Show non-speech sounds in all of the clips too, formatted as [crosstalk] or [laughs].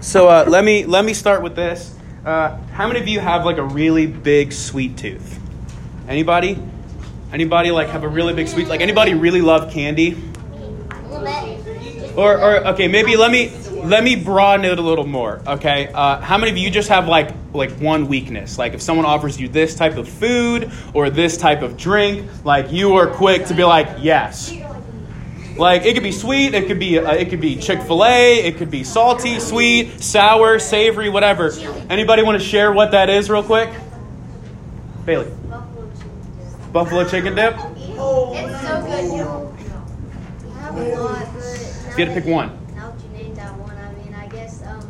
So uh, let me let me start with this. Uh, how many of you have like a really big sweet tooth? Anybody? Anybody like have a really big sweet? Like anybody really love candy? Or, or okay, maybe let me let me broaden it a little more. Okay, uh, how many of you just have like like one weakness? Like if someone offers you this type of food or this type of drink, like you are quick to be like yes. Like it could be sweet, it could be uh, it could be Chick Fil A, it could be salty, sweet, sour, savory, whatever. Anybody want to share what that is real quick? Bailey. Buffalo chicken dip. It's so good. You have a lot, but You had to pick one. Now that you named that one, I mean, I guess um,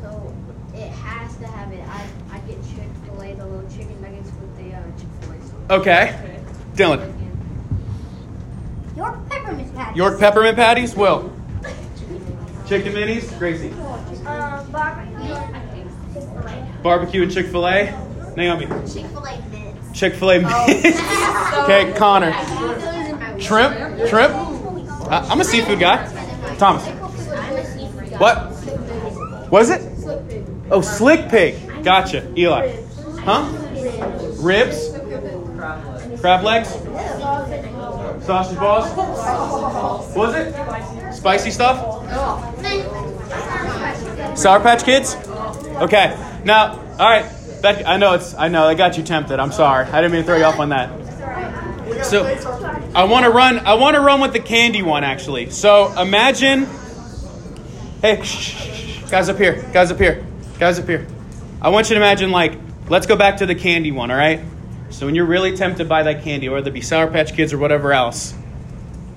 so it has to have it. I I get Chick Fil A, the little chicken nuggets with the uh, Chick Fil A sauce. Okay, Dylan. York peppermint patty. York peppermint patties. Will. Chicken minis. Gracie. Um, barbecue. Barbecue and Chick Fil A. Naomi. Chick Fil A mints. Chick Fil A. [laughs] okay, Connor. Shrimp. Shrimp. Uh, I'm a seafood guy. Thomas. I'm a seafood guy. What? Was it? Oh, slick pig. Gotcha. Eli. Huh? Ribs. Crab legs. Sausage balls. What was it? Spicy stuff. Sour Patch Kids. Okay. Now, all right. That, I know it's. I know I got you tempted. I'm sorry. I didn't mean to throw you off on that. So, I want to run. I want to run with the candy one actually. So imagine. Hey, shh, shh, guys up here. Guys up here. Guys up here. I want you to imagine like. Let's go back to the candy one. All right. So when you're really tempted by that candy, whether it be Sour Patch Kids or whatever else,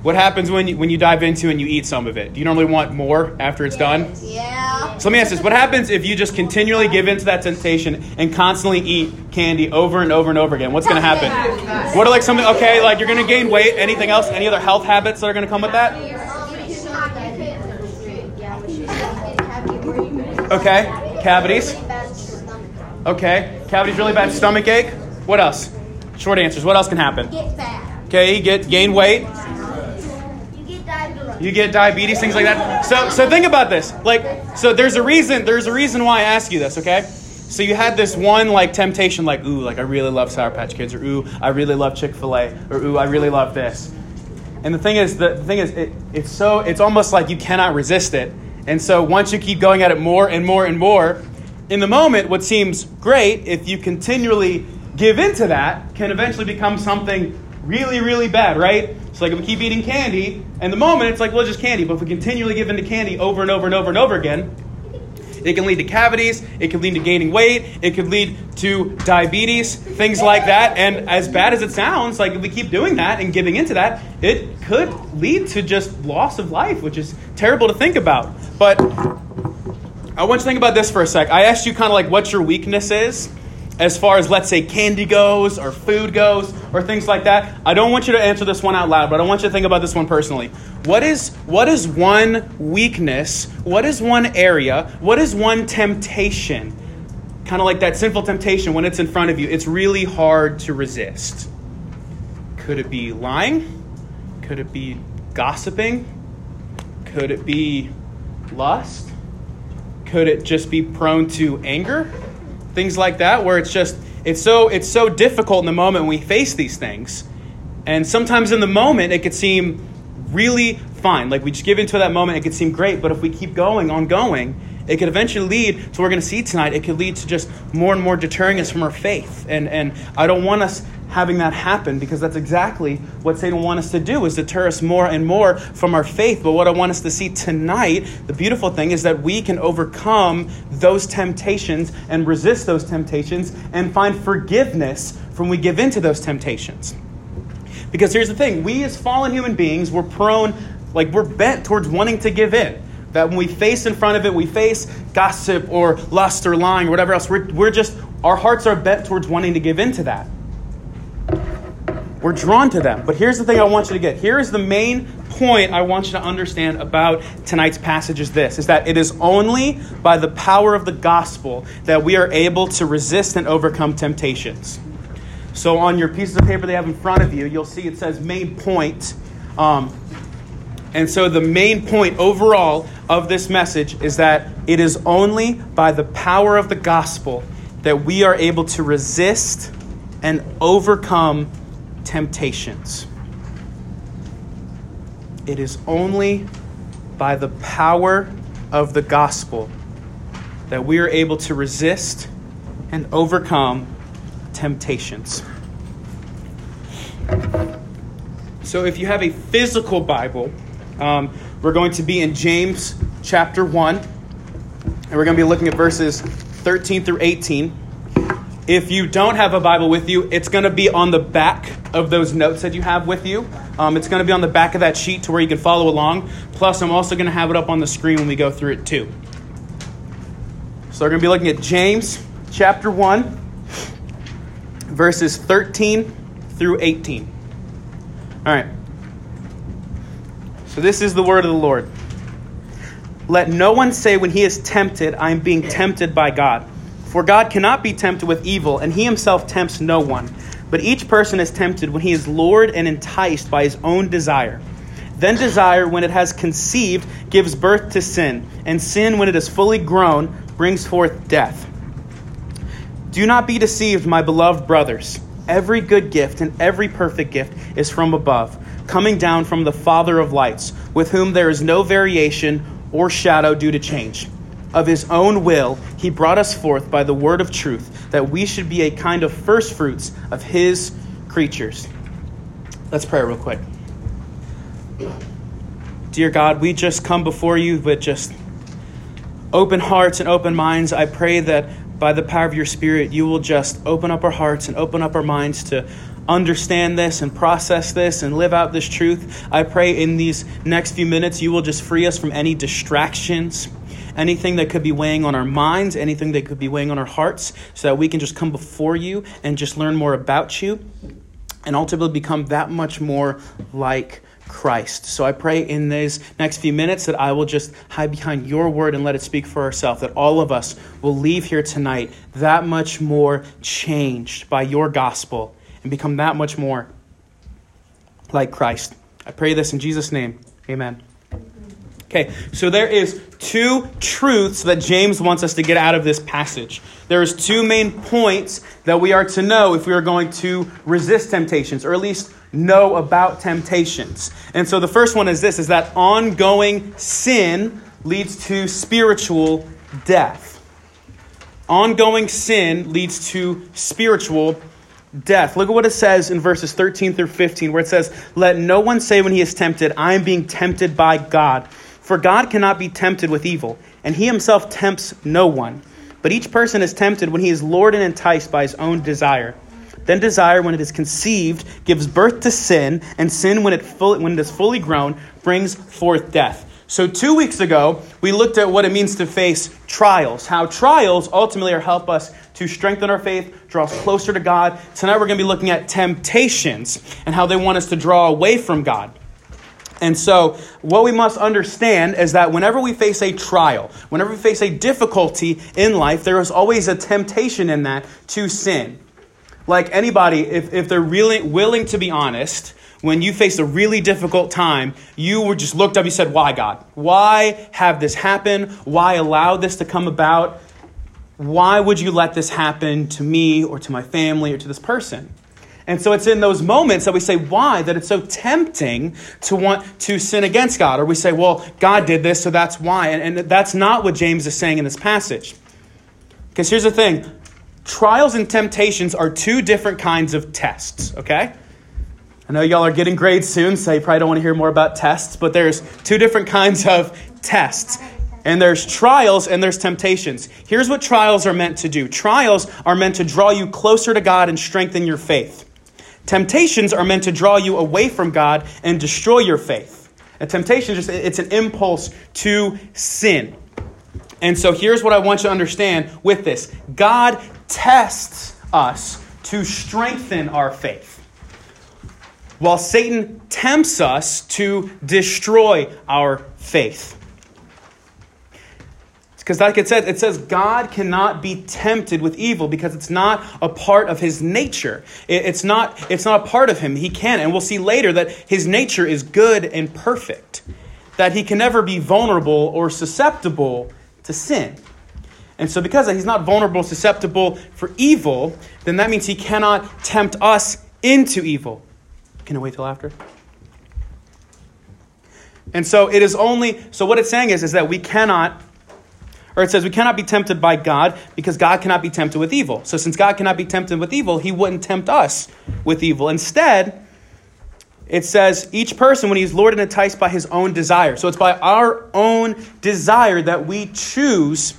what happens when you, when you dive into and you eat some of it? Do you normally want more after it's done? Yeah. So let me ask this: What happens if you just continually give in to that temptation and constantly eat candy over and over and over again? What's going to happen? What are like something? Okay, like you're going to gain weight. Anything else? Any other health habits that are going to come with that? Okay, cavities. Okay, cavities really bad. Stomach ache. What else? Short answers. What else can happen? Get fat. Okay, get gain weight. You get diabetes. You get diabetes, things like that. So, so think about this. Like, so there's a reason. There's a reason why I ask you this. Okay. So you had this one like temptation, like ooh, like I really love Sour Patch Kids, or ooh, I really love Chick Fil A, or ooh, I really love this. And the thing is, the, the thing is, it, it's so it's almost like you cannot resist it. And so once you keep going at it more and more and more, in the moment, what seems great, if you continually give into that, can eventually become something really, really bad, right? It's like if we keep eating candy, and the moment it's like, well, just candy. But if we continually give into candy over and over and over and over again, it can lead to cavities, it can lead to gaining weight, it could lead to diabetes, things like that. And as bad as it sounds, like if we keep doing that and giving into that, it could lead to just loss of life, which is terrible to think about. But I want you to think about this for a sec. I asked you kind of like what your weakness is as far as let's say candy goes or food goes or things like that. I don't want you to answer this one out loud, but I want you to think about this one personally. What is what is one weakness? What is one area? What is one temptation? Kind of like that sinful temptation when it's in front of you, it's really hard to resist. Could it be lying? Could it be gossiping? Could it be lust? Could it just be prone to anger? Things like that where it's just it's so it's so difficult in the moment when we face these things. And sometimes in the moment it could seem really fine. Like we just give into that moment, it could seem great, but if we keep going on going, it could eventually lead to what we're going to see tonight. It could lead to just more and more deterring us from our faith. And and I don't want us having that happen because that's exactly what Satan wants us to do is deter us more and more from our faith. But what I want us to see tonight, the beautiful thing is that we can overcome those temptations and resist those temptations and find forgiveness from we give into those temptations. Because here's the thing, we as fallen human beings, we're prone like we're bent towards wanting to give in. That when we face in front of it, we face gossip or lust or lying or whatever else, we're, we're just, our hearts are bent towards wanting to give in to that. We're drawn to them. But here's the thing I want you to get. Here is the main point I want you to understand about tonight's passage is this is that it is only by the power of the gospel that we are able to resist and overcome temptations. So on your pieces of paper they have in front of you, you'll see it says main point. Um, and so the main point overall of this message is that it is only by the power of the gospel that we are able to resist and overcome temptations. It is only by the power of the gospel that we are able to resist and overcome temptations. So, if you have a physical Bible, um, we're going to be in James chapter 1, and we're going to be looking at verses 13 through 18. If you don't have a Bible with you, it's going to be on the back of those notes that you have with you. Um, it's going to be on the back of that sheet to where you can follow along. Plus, I'm also going to have it up on the screen when we go through it too. So, we're going to be looking at James chapter 1, verses 13 through 18. All right. So, this is the word of the Lord. Let no one say when he is tempted, I am being tempted by God. For God cannot be tempted with evil, and he himself tempts no one. But each person is tempted when he is lured and enticed by his own desire. Then desire, when it has conceived, gives birth to sin, and sin, when it is fully grown, brings forth death. Do not be deceived, my beloved brothers. Every good gift and every perfect gift is from above, coming down from the Father of lights, with whom there is no variation or shadow due to change of his own will, he brought us forth by the word of truth, that we should be a kind of first fruits of his creatures. Let's pray real quick. Dear God, we just come before you with just open hearts and open minds. I pray that by the power of your Spirit, you will just open up our hearts and open up our minds to understand this and process this and live out this truth. I pray in these next few minutes, you will just free us from any distractions anything that could be weighing on our minds, anything that could be weighing on our hearts, so that we can just come before you and just learn more about you and ultimately become that much more like Christ. So I pray in these next few minutes that I will just hide behind your word and let it speak for ourselves, that all of us will leave here tonight that much more changed by your gospel and become that much more like Christ. I pray this in Jesus' name. Amen. Okay, so there is two truths that James wants us to get out of this passage. There's two main points that we are to know if we are going to resist temptations, or at least know about temptations. And so the first one is this is that ongoing sin leads to spiritual death. Ongoing sin leads to spiritual death. Look at what it says in verses 13 through 15, where it says, Let no one say when he is tempted, I am being tempted by God. For God cannot be tempted with evil, and he himself tempts no one. But each person is tempted when he is lured and enticed by his own desire. Then desire, when it is conceived, gives birth to sin, and sin, when it, fully, when it is fully grown, brings forth death. So, two weeks ago, we looked at what it means to face trials, how trials ultimately are help us to strengthen our faith, draw us closer to God. Tonight, we're going to be looking at temptations and how they want us to draw away from God. And so, what we must understand is that whenever we face a trial, whenever we face a difficulty in life, there is always a temptation in that to sin. Like anybody, if, if they're really willing to be honest, when you faced a really difficult time, you were just looked up, you said, Why, God? Why have this happen? Why allow this to come about? Why would you let this happen to me or to my family or to this person? And so it's in those moments that we say, why? That it's so tempting to want to sin against God. Or we say, well, God did this, so that's why. And, and that's not what James is saying in this passage. Because here's the thing trials and temptations are two different kinds of tests, okay? I know y'all are getting grades soon, so you probably don't want to hear more about tests, but there's two different kinds of tests. And there's trials and there's temptations. Here's what trials are meant to do trials are meant to draw you closer to God and strengthen your faith. Temptations are meant to draw you away from God and destroy your faith. A temptation is just it's an impulse to sin. And so here's what I want you to understand with this. God tests us to strengthen our faith. While Satan tempts us to destroy our faith. Because, like it says, it says God cannot be tempted with evil because it's not a part of his nature. it's, not, it's not a part of him. He can. And we'll see later that his nature is good and perfect. that he can never be vulnerable or susceptible to sin. And so, because he's not vulnerable, susceptible for evil, then that means he cannot tempt us into evil. Can I wait till after? And so it is only, so what it's saying is, is that we cannot, or it says we cannot be tempted by God because God cannot be tempted with evil. So since God cannot be tempted with evil, he wouldn't tempt us with evil. Instead, it says each person when he's lured and enticed by his own desire. So it's by our own desire that we choose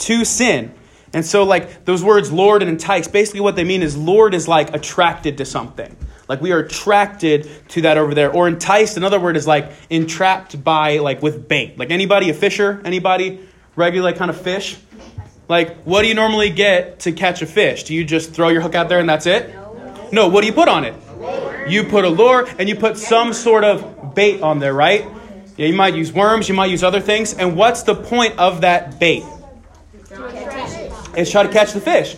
to sin. And so, like those words, Lord and entice, basically what they mean is Lord is like attracted to something. Like we are attracted to that over there. Or enticed, another word is like entrapped by, like with bait. Like anybody, a fisher? Anybody regular kind of fish? Like, what do you normally get to catch a fish? Do you just throw your hook out there and that's it? No. No, what do you put on it? You put a lure and you put some sort of bait on there, right? Yeah, you might use worms, you might use other things. And what's the point of that bait? It's try to catch the fish.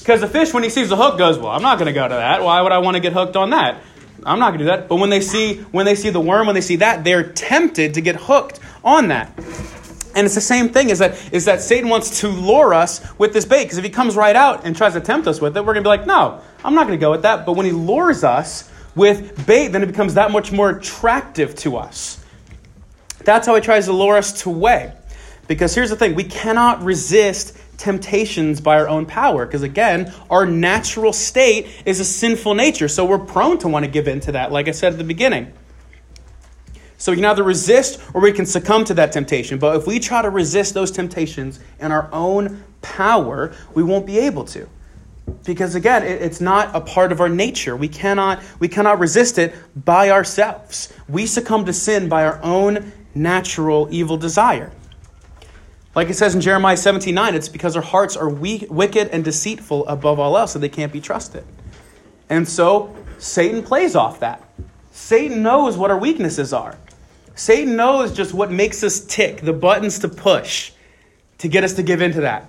Because the fish, when he sees the hook, goes, "Well, I'm not going to go to that. Why would I want to get hooked on that? I'm not going to do that." But when they see when they see the worm, when they see that, they're tempted to get hooked on that. And it's the same thing is that is that Satan wants to lure us with this bait. Because if he comes right out and tries to tempt us with it, we're going to be like, "No, I'm not going to go with that." But when he lures us with bait, then it becomes that much more attractive to us. That's how he tries to lure us to way. Because here's the thing we cannot resist temptations by our own power. Because again, our natural state is a sinful nature. So we're prone to want to give in to that, like I said at the beginning. So we can either resist or we can succumb to that temptation. But if we try to resist those temptations in our own power, we won't be able to. Because again, it's not a part of our nature. We cannot, we cannot resist it by ourselves. We succumb to sin by our own natural evil desire. Like it says in Jeremiah 17 9, it's because our hearts are weak, wicked and deceitful above all else, so they can't be trusted. And so Satan plays off that. Satan knows what our weaknesses are. Satan knows just what makes us tick, the buttons to push to get us to give into that.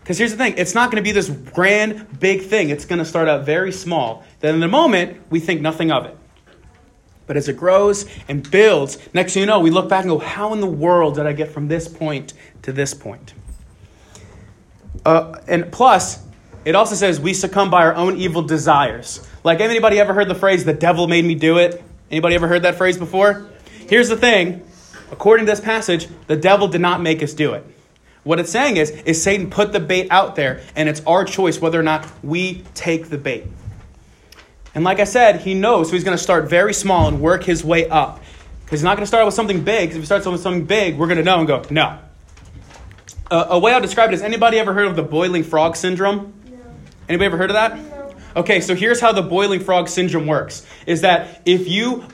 Because here's the thing it's not going to be this grand, big thing. It's going to start out very small. Then in the moment, we think nothing of it. But as it grows and builds, next thing you know, we look back and go, how in the world did I get from this point to this point? Uh, and plus, it also says we succumb by our own evil desires. Like anybody ever heard the phrase, the devil made me do it? Anybody ever heard that phrase before? Here's the thing. According to this passage, the devil did not make us do it. What it's saying is, is Satan put the bait out there, and it's our choice whether or not we take the bait. And like I said, he knows, so he's going to start very small and work his way up. Because he's not going to start with something big. Because if he starts with something big, we're going to know and go, no. Uh, a way I'll describe it is anybody ever heard of the boiling frog syndrome? No. Anybody ever heard of that? No. Okay, so here's how the boiling frog syndrome works is that if you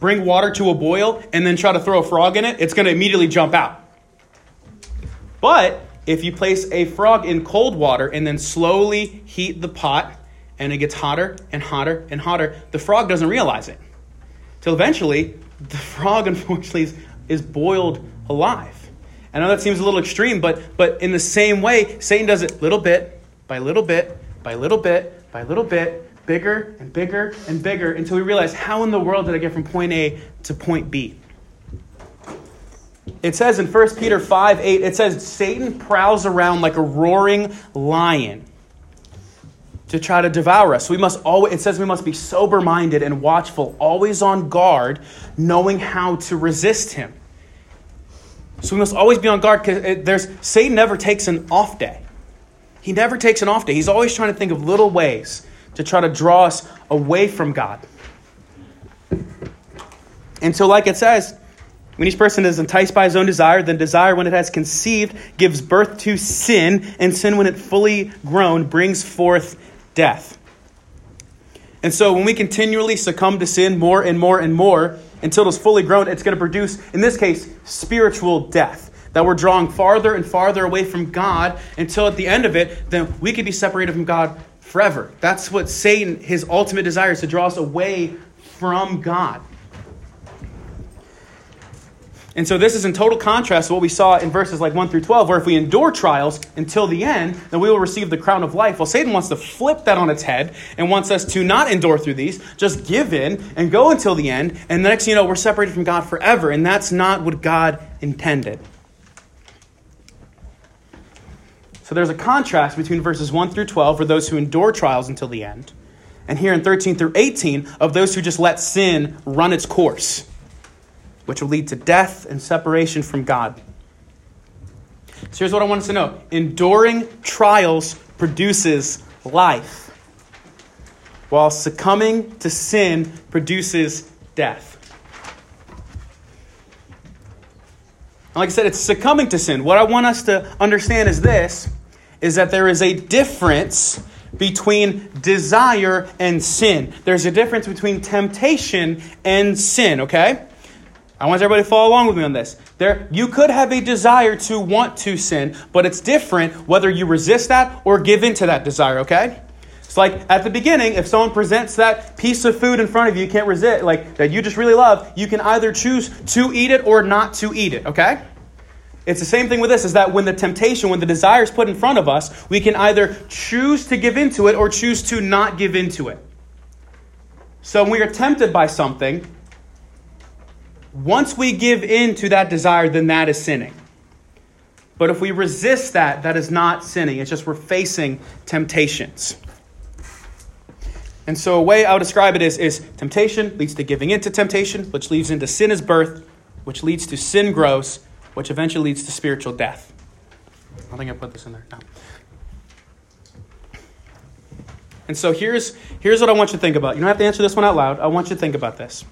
bring water to a boil and then try to throw a frog in it, it's going to immediately jump out. But if you place a frog in cold water and then slowly heat the pot and it gets hotter and hotter and hotter, the frog doesn't realize it. Till eventually, the [laughs] frog, unfortunately, is, is boiled alive. I know that seems a little extreme, but, but in the same way, Satan does it little bit by little bit by little bit by little bit, bigger and bigger and bigger, until we realize how in the world did I get from point A to point B? It says in 1 Peter 5 8, it says, Satan prowls around like a roaring lion to try to devour us. We must always, it says we must be sober minded and watchful, always on guard, knowing how to resist him. So we must always be on guard because eh, there's Satan never takes an off day. He never takes an off day. He's always trying to think of little ways to try to draw us away from God. And so, like it says, when each person is enticed by his own desire, then desire, when it has conceived, gives birth to sin, and sin, when it fully grown, brings forth death. And so, when we continually succumb to sin more and more and more until it's fully grown, it's going to produce, in this case, spiritual death. That we're drawing farther and farther away from God until at the end of it, then we could be separated from God forever. That's what Satan, his ultimate desire is to draw us away from God. And so this is in total contrast to what we saw in verses like 1 through 12, where if we endure trials until the end, then we will receive the crown of life. Well, Satan wants to flip that on its head and wants us to not endure through these, just give in and go until the end. And the next you know, we're separated from God forever. And that's not what God intended. So there's a contrast between verses 1 through 12 for those who endure trials until the end, and here in 13 through 18 of those who just let sin run its course which will lead to death and separation from God. So here's what I want us to know enduring trials produces life, while succumbing to sin produces death. And like I said, it's succumbing to sin. What I want us to understand is this is that there is a difference between desire and sin. There's a difference between temptation and sin, okay? I want everybody to follow along with me on this. There, you could have a desire to want to sin, but it's different whether you resist that or give in to that desire, okay? It's like at the beginning, if someone presents that piece of food in front of you, you can't resist, like that you just really love, you can either choose to eat it or not to eat it, okay? It's the same thing with this is that when the temptation, when the desire is put in front of us, we can either choose to give into it or choose to not give into it. So when we are tempted by something, once we give in to that desire, then that is sinning. But if we resist that, that is not sinning. It's just we're facing temptations. And so, a way I would describe it is, is temptation leads to giving into temptation, which leads into sin as birth, which leads to sin grows, which eventually leads to spiritual death. I think I put this in there. No. And so here's, here's what I want you to think about. You don't have to answer this one out loud. I want you to think about this.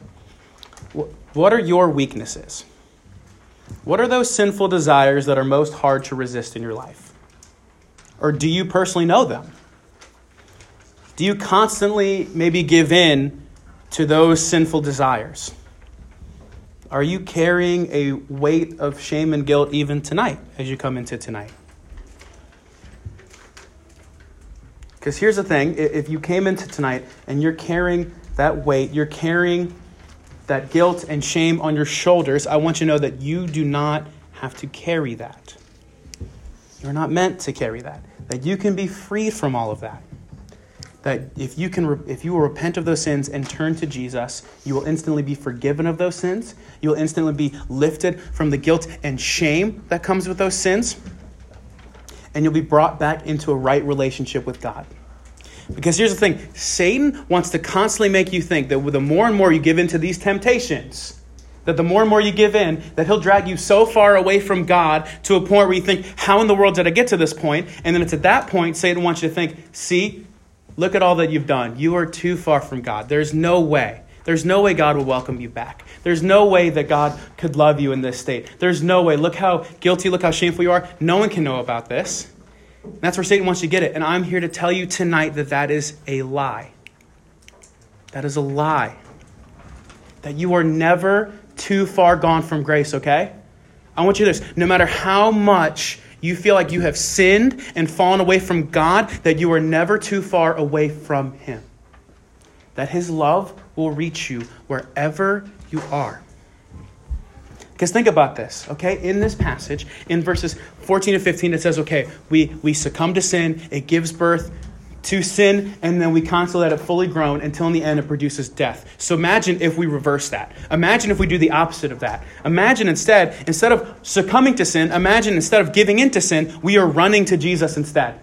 What are your weaknesses? What are those sinful desires that are most hard to resist in your life? Or do you personally know them? Do you constantly maybe give in to those sinful desires? Are you carrying a weight of shame and guilt even tonight as you come into tonight? Because here's the thing if you came into tonight and you're carrying that weight, you're carrying that guilt and shame on your shoulders, I want you to know that you do not have to carry that. You're not meant to carry that. That you can be freed from all of that. That if you can, if you will repent of those sins and turn to Jesus, you will instantly be forgiven of those sins. You will instantly be lifted from the guilt and shame that comes with those sins, and you'll be brought back into a right relationship with God. Because here's the thing Satan wants to constantly make you think that the more and more you give in to these temptations, that the more and more you give in, that he'll drag you so far away from God to a point where you think, How in the world did I get to this point? And then it's at that point Satan wants you to think, See, look at all that you've done. You are too far from God. There's no way. There's no way God will welcome you back. There's no way that God could love you in this state. There's no way. Look how guilty, look how shameful you are. No one can know about this. That's where Satan wants you to get it. And I'm here to tell you tonight that that is a lie. That is a lie. That you are never too far gone from grace, okay? I want you to this. No matter how much you feel like you have sinned and fallen away from God, that you are never too far away from Him. That His love will reach you wherever you are. Because think about this, okay? In this passage, in verses 14 to 15, it says, okay, we, we succumb to sin, it gives birth to sin, and then we let it fully grown until in the end it produces death. So imagine if we reverse that. Imagine if we do the opposite of that. Imagine instead, instead of succumbing to sin, imagine instead of giving into sin, we are running to Jesus instead.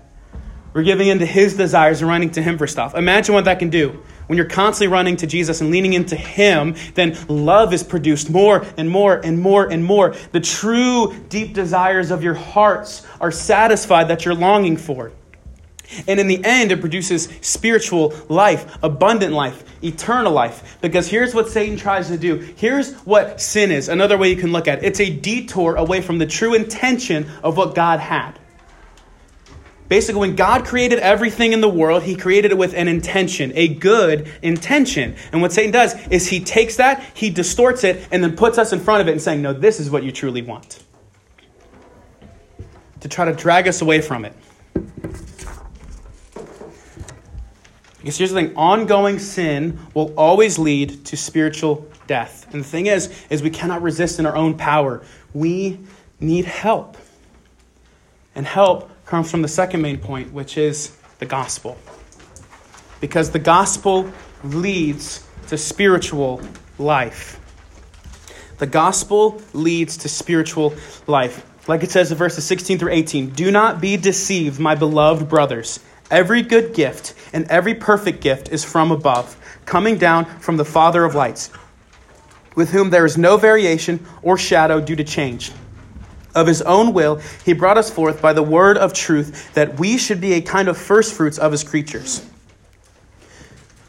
We're giving into his desires and running to him for stuff. Imagine what that can do when you're constantly running to Jesus and leaning into Him, then love is produced more and more and more and more. The true deep desires of your hearts are satisfied that you're longing for. And in the end, it produces spiritual life, abundant life, eternal life. Because here's what Satan tries to do. Here's what sin is. Another way you can look at it. It's a detour away from the true intention of what God had. Basically, when God created everything in the world, He created it with an intention, a good intention. And what Satan does is he takes that, he distorts it, and then puts us in front of it and saying, No, this is what you truly want. To try to drag us away from it. Because here's the thing ongoing sin will always lead to spiritual death. And the thing is, is we cannot resist in our own power. We need help. And help comes from the second main point, which is the gospel. Because the gospel leads to spiritual life. The gospel leads to spiritual life. Like it says in verses 16 through 18 Do not be deceived, my beloved brothers. Every good gift and every perfect gift is from above, coming down from the Father of lights, with whom there is no variation or shadow due to change. Of his own will, he brought us forth by the word of truth, that we should be a kind of firstfruits of his creatures.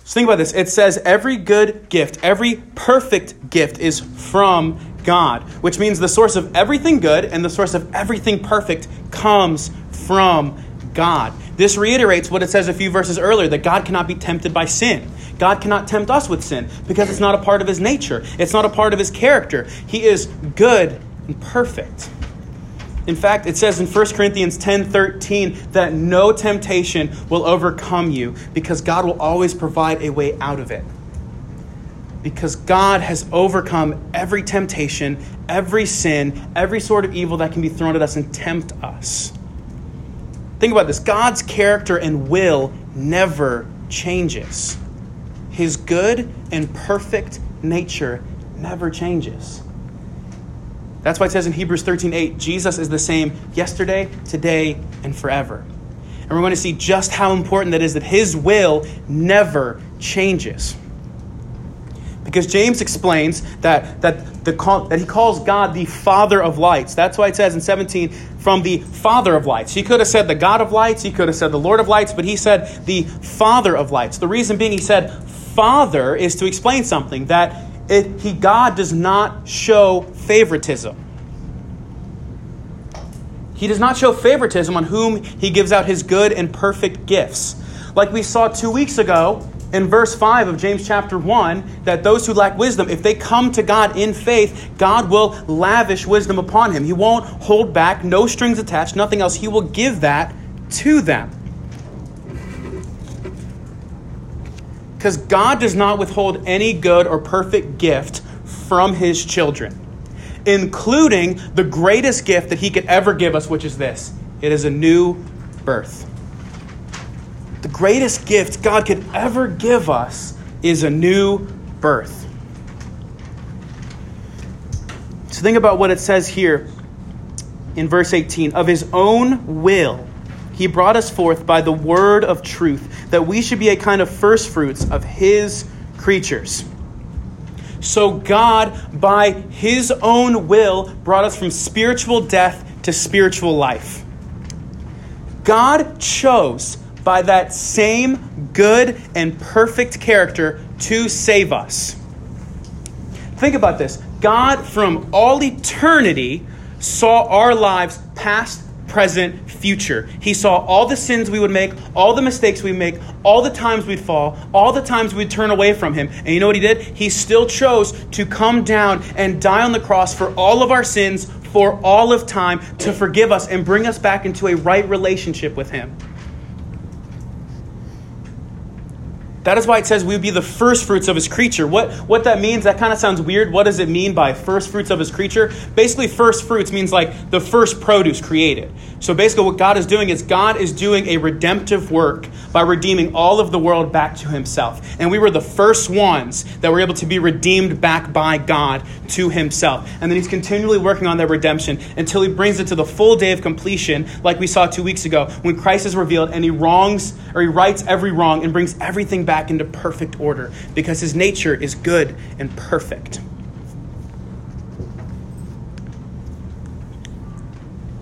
So think about this. It says every good gift, every perfect gift is from God, which means the source of everything good and the source of everything perfect comes from God. This reiterates what it says a few verses earlier that God cannot be tempted by sin. God cannot tempt us with sin because it's not a part of his nature, it's not a part of his character. He is good and perfect. In fact, it says in 1 Corinthians 10:13 that no temptation will overcome you because God will always provide a way out of it. Because God has overcome every temptation, every sin, every sort of evil that can be thrown at us and tempt us. Think about this God's character and will never changes, His good and perfect nature never changes. That's why it says in Hebrews 13 8, Jesus is the same yesterday, today, and forever. And we're going to see just how important that is that His will never changes. Because James explains that, that, the, that he calls God the Father of lights. That's why it says in 17, from the Father of lights. He could have said the God of lights, he could have said the Lord of lights, but he said the Father of lights. The reason being he said Father is to explain something that it, he, God does not show favoritism. He does not show favoritism on whom he gives out his good and perfect gifts. Like we saw two weeks ago in verse 5 of James chapter 1, that those who lack wisdom, if they come to God in faith, God will lavish wisdom upon him. He won't hold back, no strings attached, nothing else. He will give that to them. Because God does not withhold any good or perfect gift from his children, including the greatest gift that he could ever give us, which is this it is a new birth. The greatest gift God could ever give us is a new birth. So think about what it says here in verse 18 of his own will he brought us forth by the word of truth, that we should be a kind of firstfruits of his creatures. So God, by his own will, brought us from spiritual death to spiritual life. God chose, by that same good and perfect character, to save us. Think about this God, from all eternity, saw our lives past, present, future. He saw all the sins we would make, all the mistakes we make, all the times we'd fall, all the times we'd turn away from Him. And you know what He did? He still chose to come down and die on the cross for all of our sins for all of time to forgive us and bring us back into a right relationship with Him. That is why it says we would be the first fruits of his creature. What, what that means, that kind of sounds weird. What does it mean by first fruits of his creature? Basically, first fruits means like the first produce created. So basically, what God is doing is God is doing a redemptive work by redeeming all of the world back to himself. And we were the first ones that were able to be redeemed back by God to himself. And then he's continually working on that redemption until he brings it to the full day of completion, like we saw two weeks ago, when Christ is revealed and he wrongs or he rights every wrong and brings everything back into perfect order because his nature is good and perfect.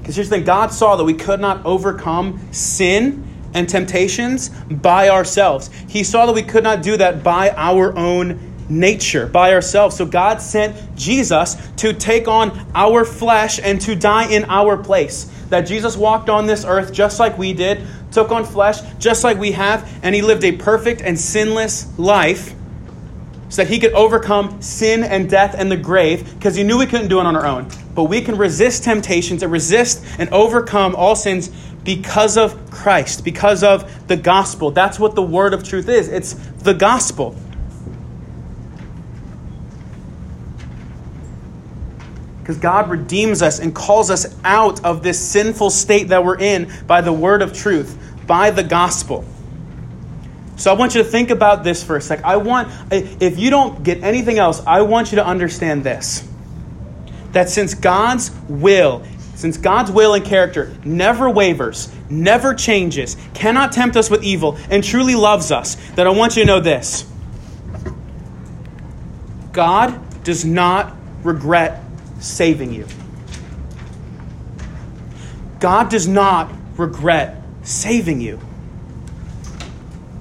Because here's the thing God saw that we could not overcome sin and temptations by ourselves. He saw that we could not do that by our own nature, by ourselves. So God sent Jesus to take on our flesh and to die in our place. That Jesus walked on this earth just like we did, took on flesh just like we have, and he lived a perfect and sinless life so that he could overcome sin and death and the grave because he knew we couldn't do it on our own. But we can resist temptations and resist and overcome all sins because of Christ, because of the gospel. That's what the word of truth is it's the gospel. Because God redeems us and calls us out of this sinful state that we're in by the word of truth, by the gospel. So I want you to think about this for a sec. I want, if you don't get anything else, I want you to understand this that since God's will, since God's will and character never wavers, never changes, cannot tempt us with evil, and truly loves us, that I want you to know this God does not regret saving you. God does not regret saving you.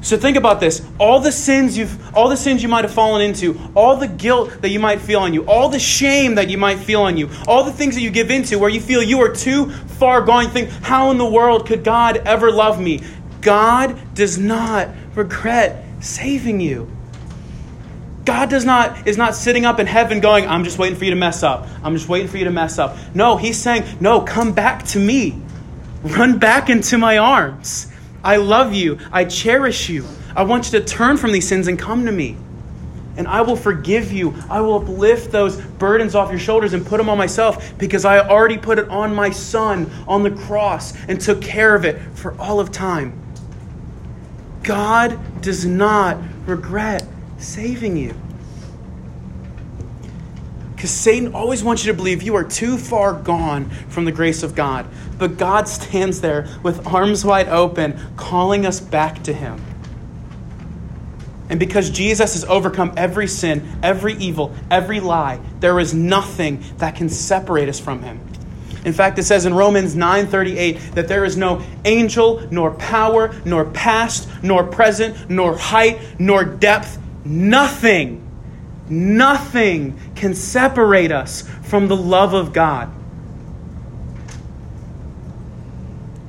So think about this. All the sins you've all the sins you might have fallen into, all the guilt that you might feel on you, all the shame that you might feel on you, all the things that you give into where you feel you are too far gone. Think, how in the world could God ever love me? God does not regret saving you. God does not is not sitting up in heaven going, I'm just waiting for you to mess up. I'm just waiting for you to mess up. No, he's saying, No, come back to me. Run back into my arms. I love you. I cherish you. I want you to turn from these sins and come to me. And I will forgive you. I will uplift those burdens off your shoulders and put them on myself because I already put it on my son on the cross and took care of it for all of time. God does not regret saving you. Because Satan always wants you to believe you are too far gone from the grace of God. But God stands there with arms wide open, calling us back to Him. And because Jesus has overcome every sin, every evil, every lie, there is nothing that can separate us from Him. In fact, it says in Romans 9:38 that there is no angel, nor power, nor past, nor present, nor height, nor depth, nothing Nothing can separate us from the love of God.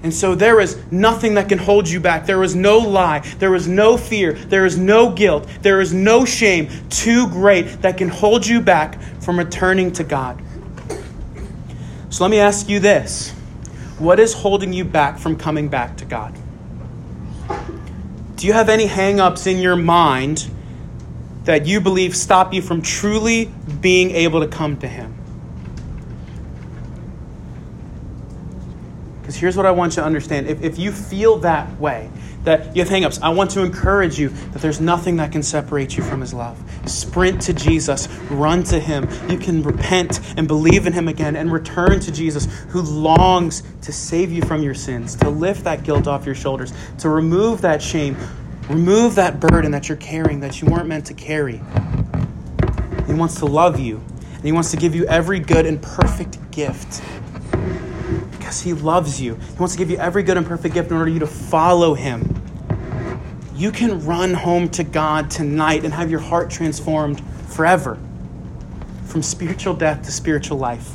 And so there is nothing that can hold you back. There is no lie. There is no fear. There is no guilt. There is no shame too great that can hold you back from returning to God. So let me ask you this What is holding you back from coming back to God? Do you have any hang ups in your mind that you believe stop you from truly being able to come to Him. Because here's what I want you to understand. If, if you feel that way, that you have hangups, I want to encourage you that there's nothing that can separate you from His love. Sprint to Jesus, run to Him. You can repent and believe in Him again and return to Jesus, who longs to save you from your sins, to lift that guilt off your shoulders, to remove that shame, Remove that burden that you're carrying that you weren't meant to carry. He wants to love you, and He wants to give you every good and perfect gift because He loves you. He wants to give you every good and perfect gift in order for you to follow Him. You can run home to God tonight and have your heart transformed forever from spiritual death to spiritual life.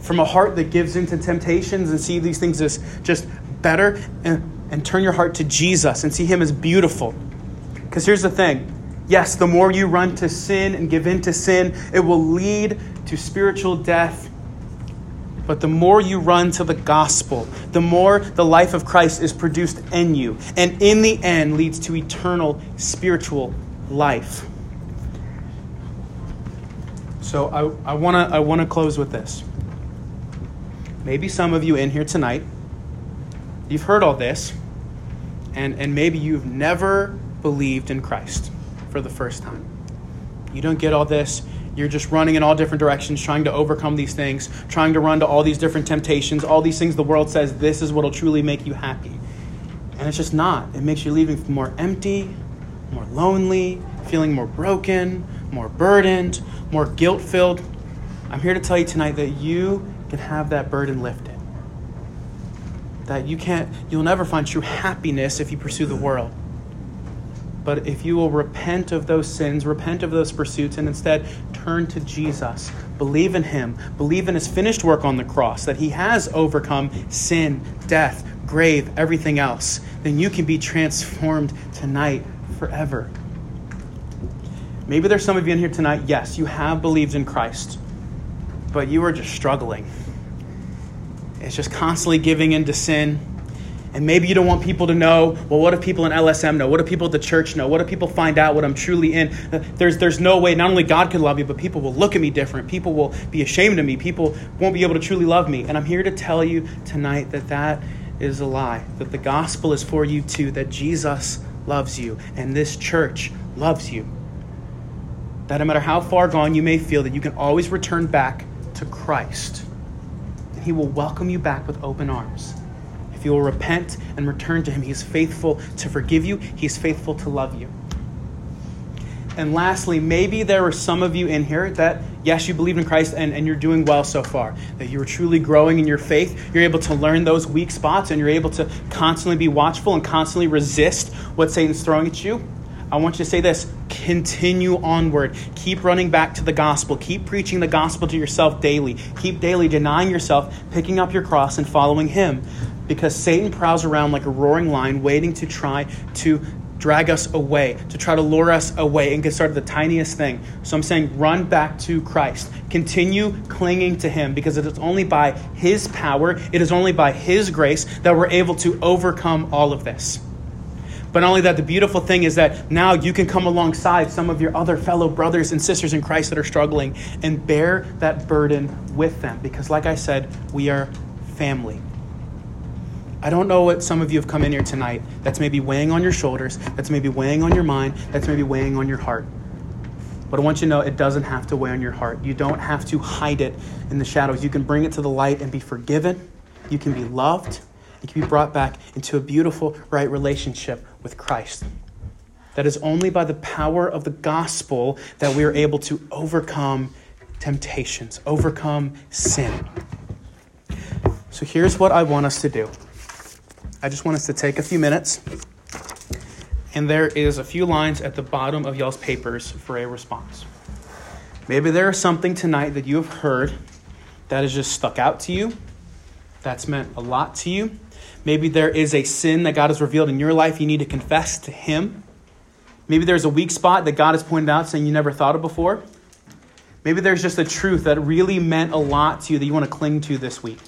From a heart that gives into temptations and see these things as just better and and turn your heart to Jesus and see Him as beautiful. Because here's the thing yes, the more you run to sin and give in to sin, it will lead to spiritual death. But the more you run to the gospel, the more the life of Christ is produced in you, and in the end leads to eternal spiritual life. So I, I want to I wanna close with this. Maybe some of you in here tonight You've heard all this, and, and maybe you've never believed in Christ for the first time. You don't get all this. You're just running in all different directions, trying to overcome these things, trying to run to all these different temptations, all these things the world says this is what will truly make you happy. And it's just not. It makes you leaving more empty, more lonely, feeling more broken, more burdened, more guilt filled. I'm here to tell you tonight that you can have that burden lifted that you can't you'll never find true happiness if you pursue the world. But if you will repent of those sins repent of those pursuits and instead turn to jesus believe in him believe in his finished work on the cross that he has overcome sin death grave everything else then you can be transformed tonight forever. Maybe there's some of you in here tonight yes you have believed in christ but you are just struggling it's just constantly giving in to sin. And maybe you don't want people to know, well, what if people in LSM know? What if people at the church know? What if people find out what I'm truly in? There's, there's no way, not only God can love you, but people will look at me different. People will be ashamed of me. People won't be able to truly love me. And I'm here to tell you tonight that that is a lie, that the gospel is for you too, that Jesus loves you and this church loves you. That no matter how far gone you may feel, that you can always return back to Christ. He will welcome you back with open arms. If you will repent and return to Him, He is faithful to forgive you, He is faithful to love you. And lastly, maybe there are some of you in here that, yes, you believe in Christ and, and you're doing well so far, that you're truly growing in your faith. You're able to learn those weak spots and you're able to constantly be watchful and constantly resist what Satan's throwing at you. I want you to say this continue onward. Keep running back to the gospel. Keep preaching the gospel to yourself daily. Keep daily denying yourself, picking up your cross, and following Him. Because Satan prowls around like a roaring lion, waiting to try to drag us away, to try to lure us away and get started the tiniest thing. So I'm saying run back to Christ. Continue clinging to Him because it is only by His power, it is only by His grace that we're able to overcome all of this. But not only that, the beautiful thing is that now you can come alongside some of your other fellow brothers and sisters in Christ that are struggling and bear that burden with them. Because, like I said, we are family. I don't know what some of you have come in here tonight that's maybe weighing on your shoulders, that's maybe weighing on your mind, that's maybe weighing on your heart. But I want you to know it doesn't have to weigh on your heart. You don't have to hide it in the shadows. You can bring it to the light and be forgiven. You can be loved. You can be brought back into a beautiful, right relationship with Christ. That is only by the power of the gospel that we are able to overcome temptations, overcome sin. So here's what I want us to do. I just want us to take a few minutes, and there is a few lines at the bottom of y'all's papers for a response. Maybe there is something tonight that you have heard that has just stuck out to you, that's meant a lot to you. Maybe there is a sin that God has revealed in your life you need to confess to Him. Maybe there's a weak spot that God has pointed out saying you never thought of before. Maybe there's just a truth that really meant a lot to you that you want to cling to this week.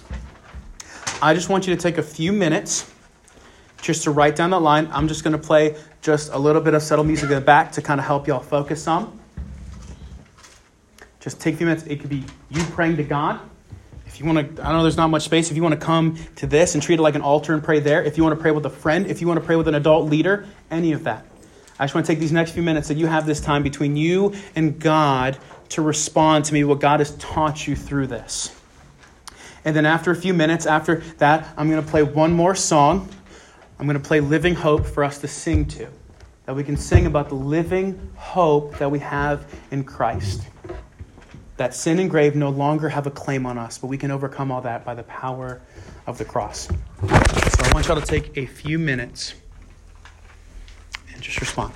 I just want you to take a few minutes just to write down that line. I'm just going to play just a little bit of subtle music in the back to kind of help y'all focus some. Just take a few minutes. It could be you praying to God. If you want to, I know there's not much space. If you want to come to this and treat it like an altar and pray there, if you want to pray with a friend, if you want to pray with an adult leader, any of that. I just want to take these next few minutes that you have this time between you and God to respond to me what God has taught you through this. And then after a few minutes, after that, I'm going to play one more song. I'm going to play Living Hope for us to sing to. That we can sing about the living hope that we have in Christ. That sin and grave no longer have a claim on us, but we can overcome all that by the power of the cross. So I want y'all to take a few minutes and just respond.